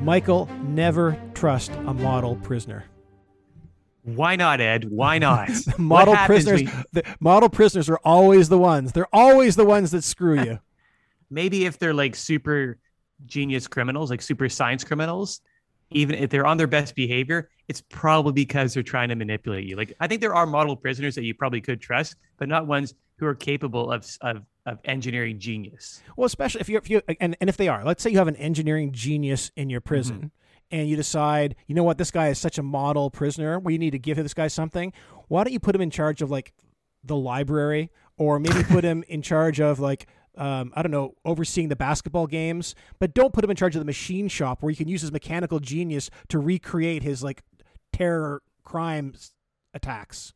Michael, never trust a model prisoner. Why not, Ed? Why not? model prisoners. The model prisoners are always the ones. They're always the ones that screw you. Maybe if they're like super genius criminals, like super science criminals, even if they're on their best behavior, it's probably because they're trying to manipulate you. Like I think there are model prisoners that you probably could trust, but not ones who are capable of of, of engineering genius. Well, especially if you're if you and, and if they are, let's say you have an engineering genius in your prison. Mm-hmm. And you decide, you know what, this guy is such a model prisoner. We need to give this guy something. Why don't you put him in charge of like the library, or maybe put him in charge of like um, I don't know, overseeing the basketball games, but don't put him in charge of the machine shop where he can use his mechanical genius to recreate his like terror crimes attacks.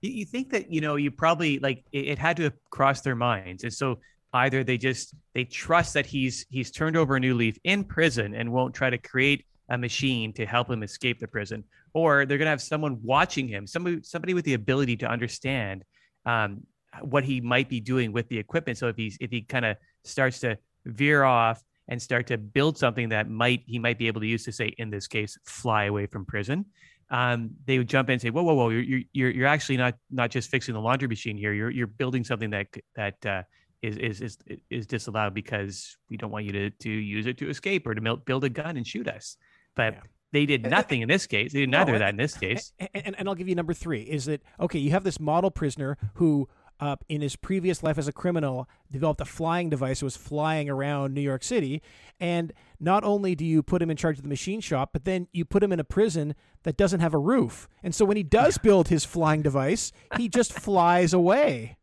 You, think that you know you probably like it, it had to cross their minds, and so either they just they trust that he's he's turned over a new leaf in prison and won't try to create a machine to help him escape the prison, or they're gonna have someone watching him, somebody somebody with the ability to understand um, what he might be doing with the equipment. So if he's if he kind of starts to veer off and start to build something that might he might be able to use to say in this case fly away from prison, um, they would jump in and say, "Whoa, whoa, whoa! You're you're you're actually not not just fixing the laundry machine here. You're you're building something that that uh, is is is is disallowed because we don't want you to to use it to escape or to build a gun and shoot us." But yeah. They did nothing in this case. They did neither of that in this case. And, and, and, I'll give you number three. Is that okay? You have this model prisoner who up in his previous life as a criminal, developed a flying device that was flying around New York City. And not only do you put him in charge of the machine shop, but then you put him in a prison that doesn't have a roof. And so when he does build his flying device, he just flies away.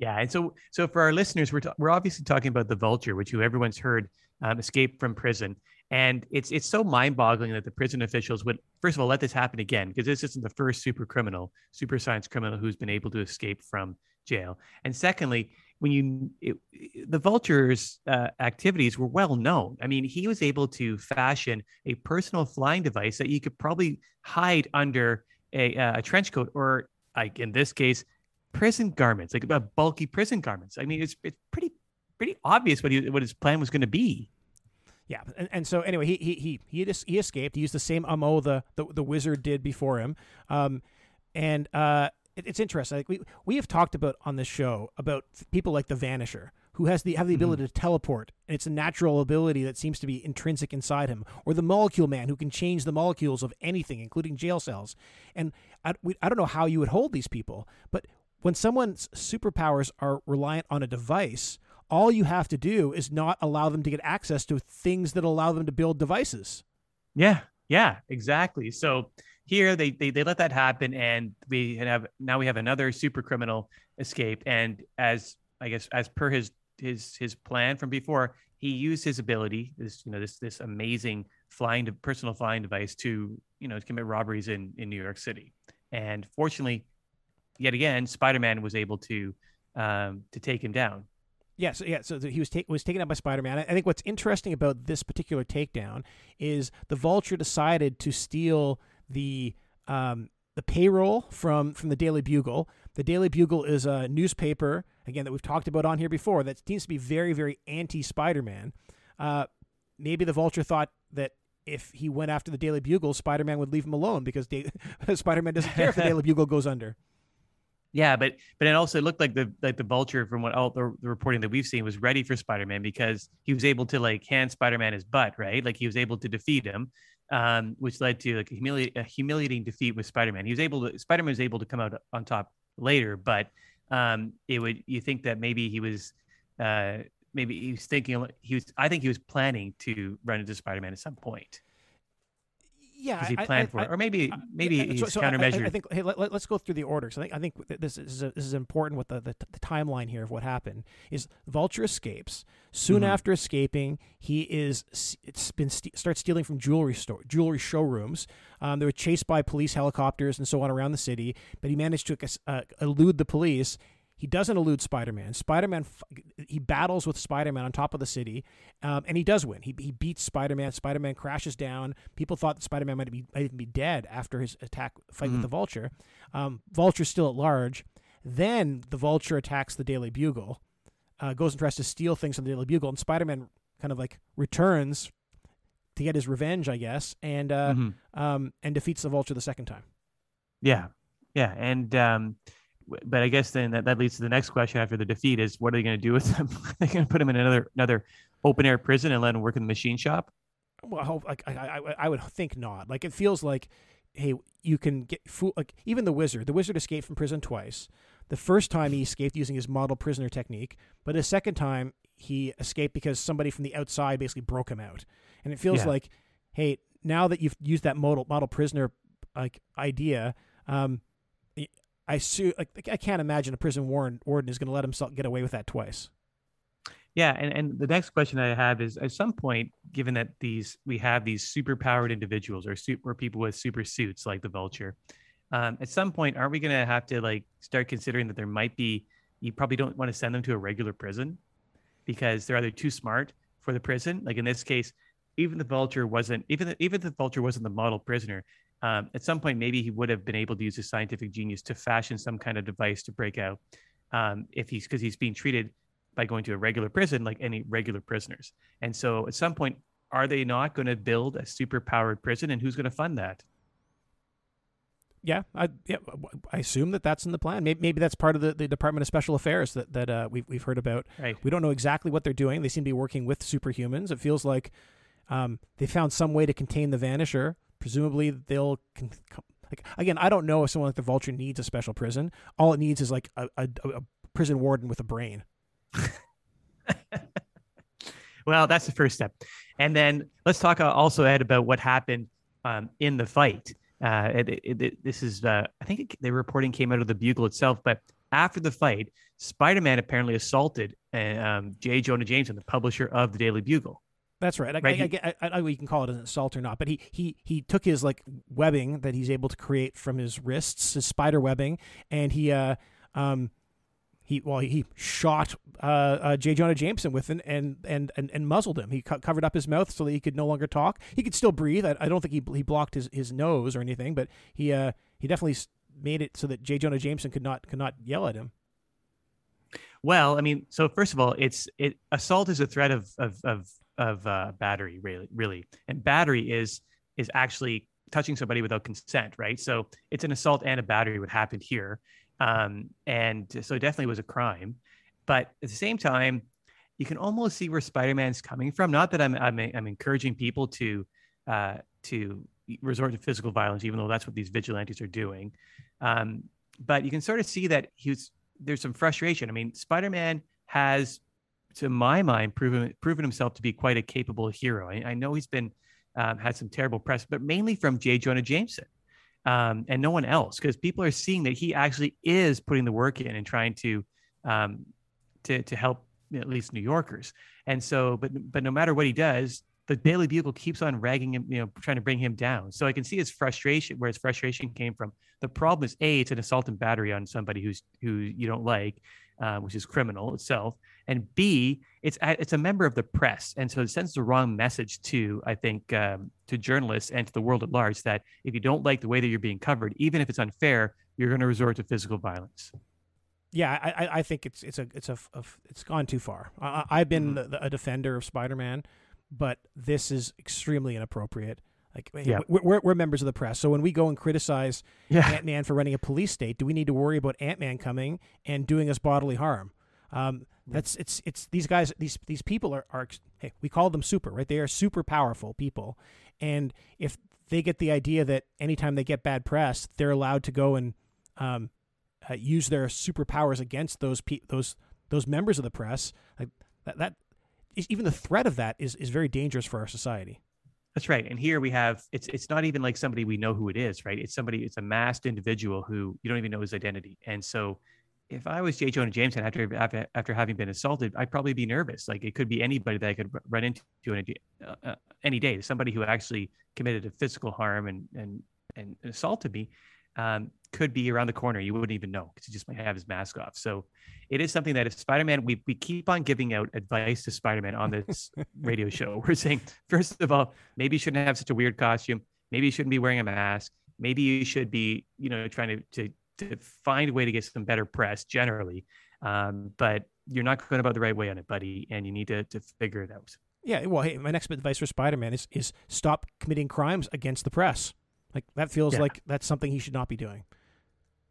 Yeah, and so so for our listeners, we're we're obviously talking about the vulture, which you everyone's heard um, escape from prison, and it's it's so mind-boggling that the prison officials would first of all let this happen again because this isn't the first super criminal, super science criminal who's been able to escape from jail. And secondly, when you it, the vulture's uh, activities were well known. I mean, he was able to fashion a personal flying device that you could probably hide under a, uh, a trench coat or, like in this case, prison garments, like uh, bulky prison garments. I mean, it's it's pretty pretty obvious what he what his plan was going to be. Yeah, and, and so anyway, he he he he, just, he escaped. He used the same M.O. the, the the wizard did before him, um, and uh, it, it's interesting. Like we we have talked about on this show about people like the Vanisher who has the have the mm-hmm. ability mm-hmm. to teleport, and it's a natural ability that seems to be intrinsic inside him, or the Molecule Man who can change the molecules of anything, including jail cells. And I, we, I don't know how you would hold these people, but when someone's superpowers are reliant on a device, all you have to do is not allow them to get access to things that allow them to build devices. Yeah, yeah, exactly. So here they, they they let that happen and we have now we have another super criminal escape. And as i guess as per his his his plan from before he used his ability this you know this this amazing flying to personal flying device to you know to commit robberies in in new york city. And fortunately yet again spider-man was able to um to take him down. Yeah, so yeah, so he was ta- was taken out by Spider-Man. I think what's interesting about this particular takedown is the Vulture decided to steal the um, the payroll from from the Daily Bugle. The Daily Bugle is a newspaper again that we've talked about on here before that seems to be very very anti Spider-Man. Uh, maybe the Vulture thought that if he went after the Daily Bugle, Spider-Man would leave him alone because da- Spider-Man doesn't care if the Daily Bugle goes under. Yeah, but but it also looked like the like the vulture from what all the, the reporting that we've seen was ready for Spider-Man because he was able to like hand Spider-Man his butt, right? Like he was able to defeat him um, which led to like a, humili- a humiliating defeat with Spider-Man. He was able to Spider-Man was able to come out on top later, but um, it would you think that maybe he was uh, maybe he was thinking he was I think he was planning to run into Spider-Man at some point yeah, he planned I, for I, it, or maybe maybe yeah, he's so, countermeasured. I, I, think hey, let, us go through the order. So I think I think this is a, this is important with the, the, the timeline here of what happened. Is Vulture escapes soon mm-hmm. after escaping, he is it's been st- starts stealing from jewelry store jewelry showrooms. Um, they were chased by police helicopters and so on around the city, but he managed to uh, elude the police he doesn't elude Spider-Man. Spider-Man he battles with Spider-Man on top of the city, um, and he does win. He, he beats Spider-Man. Spider-Man crashes down. People thought that Spider-Man might be might even be dead after his attack fight mm-hmm. with the Vulture. Um, Vulture's still at large. Then the Vulture attacks the Daily Bugle. uh, goes and tries to steal things from the Daily Bugle, and Spider Man kind of like returns to get his revenge, I guess, and uh, Mhm. um, and defeats the Vulture the second time. Yeah, yeah, and um, but I guess then that, that leads to the next question after the defeat is what are they going to do with him? are they going to put him in another another open air prison and let him work in the machine shop? Well, I hope like I, I I would think not. Like it feels like, hey, you can get fool like even the wizard. The wizard escaped from prison twice. The first time he escaped using his model prisoner technique, but the second time he escaped because somebody from the outside basically broke him out. And it feels Yeah. like, hey, now that you've used that model model prisoner like idea, um, I su- like I can't imagine a prison warden is going to let himself get away with that twice. Yeah, and, and the next question I have is at some point, given that these we have these super powered individuals or super people with super suits like the vulture, um, at some point aren't we gonna have to like start considering that there might be you probably don't want to send them to a regular prison because they're either too smart for the prison. Like in this case, even the vulture wasn't even the, even the vulture wasn't the model prisoner. Um, at some point, maybe he would have been able to use his scientific genius to fashion some kind of device to break out. Um, if he's because he's being treated by going to a regular prison like any regular prisoners. And so at some point, are they not going to build a super powered prison and who's going to fund that? Yeah, I yeah, I assume that that's in the plan. Maybe, maybe that's part of the, the Department of Special Affairs that that uh, we've we've heard about. Right. We don't know exactly what they're doing. They seem to be working with superhumans. It feels like um, they found some way to contain the Vanisher. Presumably, they'll con- com- like again. I don't know if someone like the Vulture needs a special prison. All it needs is like a, a, a prison warden with a brain. Well, that's the first step. And then let's talk uh, also, Ed, about what happened um, in the fight. Uh, it, it, it- this is, uh, I think the reporting came out of the Bugle itself, but after the fight, Spider Man apparently assaulted uh, um, J. Jonah Jameson, the publisher of the Daily Bugle. That's right. I, Right, I, he- I, I, I, you can call it an assault or not, but he, he he took his like webbing that he's able to create from his wrists, his spider webbing, and he uh um he well he shot uh, uh J. Jonah Jameson with it and and and, and muzzled him. He co- covered up his mouth so that he could no longer talk. He could still breathe. I, I don't think he he blocked his, his nose or anything, but he uh he definitely made it so that J. Jonah Jameson could not could not yell at him. Well, I mean, so first of all, it's it assault is a threat of of of of uh, battery, really, really, and battery is is actually touching somebody without consent, right? So it's an assault and a battery what happened here, um, and so it definitely was a crime. But at the same time, you can almost see where Spider-Man's coming from. Not that I'm I'm, I'm encouraging people to uh, to resort to physical violence, even though that's what these vigilantes are doing. Um, but you can sort of see that he was there's some frustration. I mean, Spider-Man has, to my mind, proven proven himself to be quite a capable hero. I, I know he's been um, had some terrible press, but mainly from J. Jonah Jameson um, and no one else, because people are seeing that he actually is putting the work in and trying to um, to to help at least New Yorkers. And so, but but no matter what he does, the Daily Bugle keeps on ragging him, you know, trying to bring him down. So I can see his frustration, where his frustration came from. The problem is, a, it's an assault and battery on somebody who's who you don't like, uh, which is criminal itself, and b, it's a- it's a member of the press, and so it sends the wrong message to I think um, to journalists and to the world at large that if you don't like the way that you're being covered, even if it's unfair, you're going to resort to physical violence. Yeah, I, I- think it's it's a it's a, a it's gone too far. I, I've been Mhm. the, the, a defender of Spider-Man, but this is extremely inappropriate. Like, Yeah. we're, we're, we're members of the press, so when we go and criticize Yeah, Ant Man for running a police state, do we need to worry about Ant Man coming and doing us bodily harm? Um, that's it's it's these guys these these people are are hey we call them super right they are super powerful people, and if they get the idea that anytime they get bad press they're allowed to go and um, uh, use their superpowers against those pe- those those members of the press like that that is, even the threat of that is is very dangerous for our society. That's right. And here we have it's it's not even like somebody we know who it is, right? It's somebody, it's a masked individual who you don't even know his identity. And so if I was J. Jonah Jameson after after after having been assaulted, I'd probably be nervous. Like it could be anybody that I could run into any day, uh, uh, any day. Somebody who actually committed a physical harm and and and assaulted me um, could be around the corner. You wouldn't even know because he just might have his mask off. So it is something that if Spider-Man, we we keep on giving out advice to Spider-Man on this radio show. We're saying first of all, maybe you shouldn't have such a weird costume. Maybe you shouldn't be wearing a mask. Maybe you should be, you know, trying to to, to find a way to get some better press generally. Um, but you're not going about the right way on it, buddy, and you need to to figure it out. Yeah, well, hey, my next bit of advice for Spider-Man is is stop committing crimes against the press. Like that feels Yeah. like that's something he should not be doing.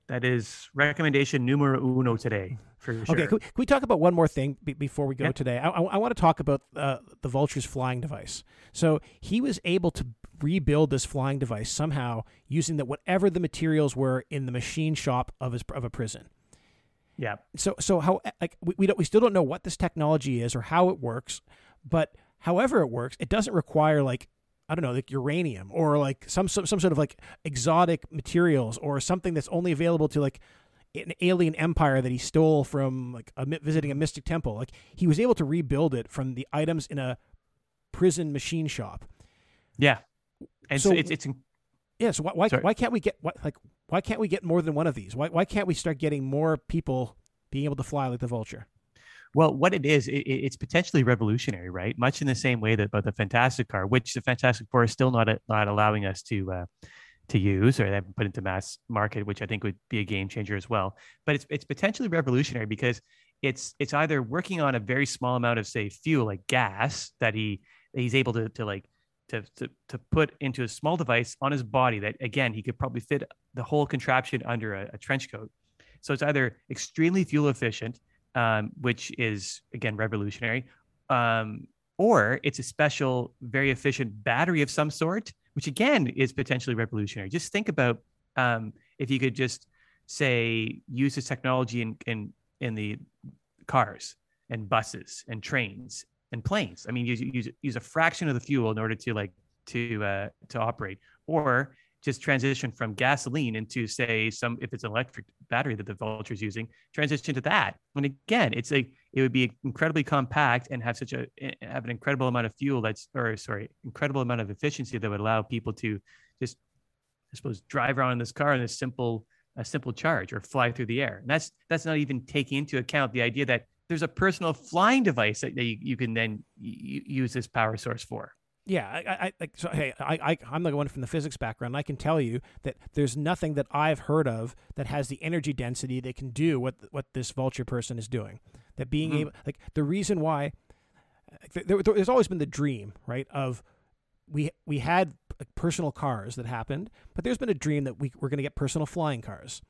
That is recommendation numero uno today for sure. Okay, can we, can we talk about one more thing be, before we go Yeah. today? I, I, I want to talk about uh, the Vulture's flying device. So he was able to rebuild this flying device somehow using that whatever the materials were in the machine shop of his of a prison. Yeah. So so how like we, we don't we still don't know what this technology is or how it works, but however it works, it doesn't require like I don't know like uranium or like some some, some sort of like exotic materials or something that's only available to like an alien empire that he stole from like a, visiting a mystic temple. Like he was able to rebuild it from the items in a prison machine shop. Yeah. And so, So- it's it's Yeah, so why why, why can't we get why, like why can't we get more than one of these? Why why can't we start getting more people being able to fly like the vulture? well, what it is, it, it- it's potentially revolutionary, right? Much in the same way that the Fantastic Car, which the Fantastic Four is still not not allowing us to uh, to use or haven't put into mass market, which I think would be a game changer as well. But it's it's potentially revolutionary because it's it's either working on a very small amount of say fuel like gas that he that he's able to to like to, to to put into a small device on his body that again he could probably fit the whole contraption under a, a trench coat. So it's either extremely fuel efficient, um, which is again revolutionary, um, or it's a special, very efficient battery of some sort, which again is potentially revolutionary. Just think about um, if you could just say use this technology in in in the cars and buses and trains and planes. I mean, use use use a fraction of the fuel in order to like to uh, to operate, or just transition from gasoline into say some if it's an electric battery that the vulture is using transition to that and again it's a it would be incredibly compact and have such a eh, have an incredible amount of fuel that's or sorry incredible amount of efficiency that would allow people to just i suppose drive around in this car in a simple a simple charge or fly through the air and that's that's not even taking into account the idea that there's a personal flying device that you, you can then y- use this power source for Yeah, I, I, like so. Hey, I, I, I'm the one from the physics background. I can tell you that there's nothing that I've heard of that has the energy density that can do what what this vulture person is doing. That being Mhm. able, like the reason why, like, there- there's always been the dream, right? Of we we had personal cars that happened, but there's been a dream that we we're going to get personal flying cars,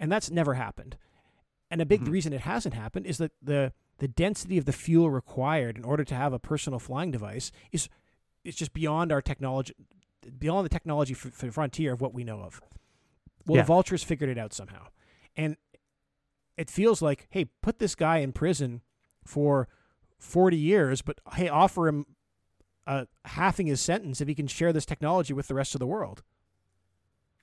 and that's never happened. And a big Mhm. reason it hasn't happened is that the the density of the fuel required in order to have a personal flying device is it's just beyond our technology, beyond the technology f- frontier of what we know of. Well, Yeah. the vultures figured it out somehow, and it feels like, hey, put this guy in prison for forty years, but hey, offer him uh, halving his sentence if he can share this technology with the rest of the world.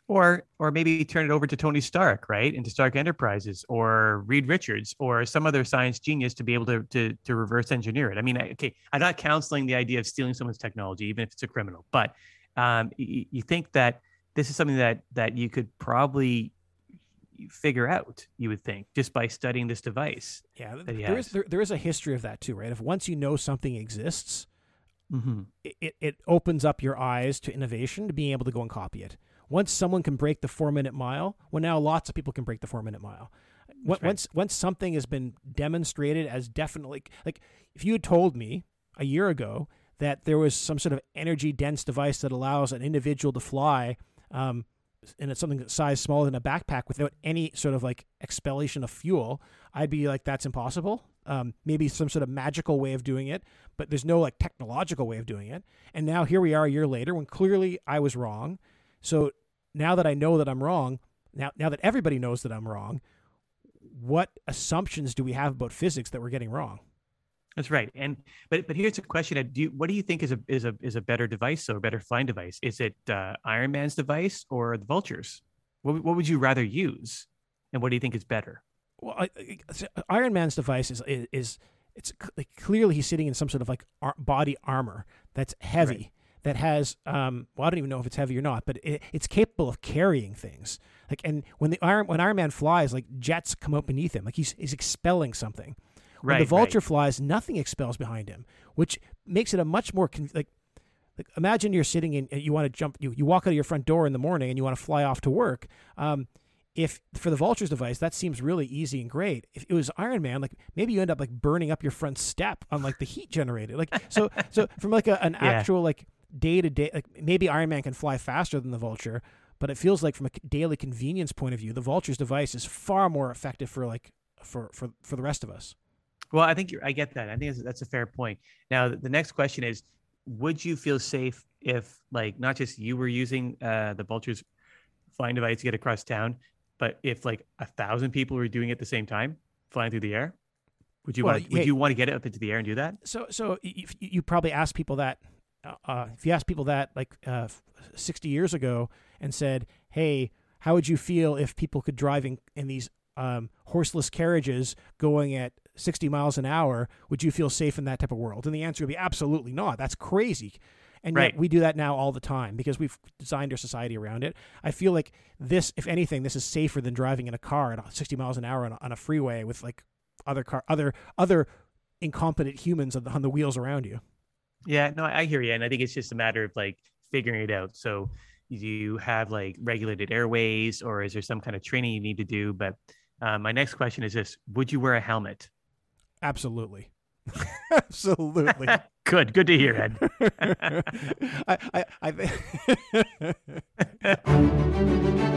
Or or maybe turn it over to Tony Stark, right, into Stark Enterprises, or Reed Richards, or some other science genius to be able to to, to reverse engineer it. I mean, I- okay, I'm not counseling the idea of stealing someone's technology, even if it's a criminal, but um, you, you think that this is something that that you could probably figure out. You would think just by studying this device. Yeah, there is, there, there is a history of that too, right? If once you know something exists, Mm-hmm. it, it, it opens up your eyes to innovation to being able to go and copy it. Once someone can break the four minute mile, well, now lots of people can break the four minute mile. Once, right. once once something has been demonstrated as definitely like if you had told me a year ago that there was some sort of energy dense device that allows an individual to fly um, and it's something that's size smaller than a backpack without any sort of like expellation of fuel, I'd be like, that's impossible. Um, maybe some sort of magical way of doing it, but there's no like technological way of doing it. And now here we are a year later when clearly I was wrong. So now that I know that I'm wrong, now now that everybody knows that I'm wrong, what assumptions do we have about physics that we're getting wrong? That's right. And but but here's a question: Do you, what do you think is a is a is a better device or a better flying device? Is it uh, Iron Man's device or the Vultures? What what would you rather use, and what do you think is better? Well, I, Iron Man's device is is, is it's clearly he's sitting in some sort of like ar- body armor that's heavy. Right. That has, um, well, I don't even know if it's heavy or not, but it, it's capable of carrying things. Like, and when the Iron when Iron Man flies, like jets come up beneath him, like he's he's expelling something. When Right. the vulture right. flies, nothing expels behind him, which makes it a much more con- like. Like imagine you're sitting in, you want to jump, you, you walk out of your front door in the morning and you want to fly off to work. Um, if for the vultures device that seems really easy and great if it was iron man like maybe you end up like burning up your front step on like the heat generated like so so from like a, an Yeah. actual like day to day like maybe iron man can fly faster than the vulture but it feels like from a daily convenience point of view the vulture's device is far more effective for like for for for the rest of us Well, I think you're, I get that. I think that's, that's a fair point. Now, the next question is, would you feel safe if, like, not just you were using uh, the vulture's flying device to get across town, but if like a thousand people were doing it at the same time, flying through the air? Would you Well, want? Would you want to get it up into the air and do that? so so you, you probably ask people that uh, uh, if you asked people that like uh, 60 years ago and said hey how would you feel if people could drive in, in these um, horseless carriages going at 60 miles an hour would you feel safe in that type of world and the answer would be absolutely not that's crazy and Right. yet we do that now all the time because we've designed our society around it. I feel like this, if anything, this is safer than driving in a car at 60 miles an hour on a, on a freeway with like other car, other other incompetent humans on the, on the wheels around you. Yeah, no, I hear you, and I think it's just a matter of like figuring it out. So, do you have like regulated airways, or is there some kind of training you need to do? But uh, my next question is this: Would you wear a helmet? Absolutely. Absolutely. good, good to hear, Ed. I, I, I,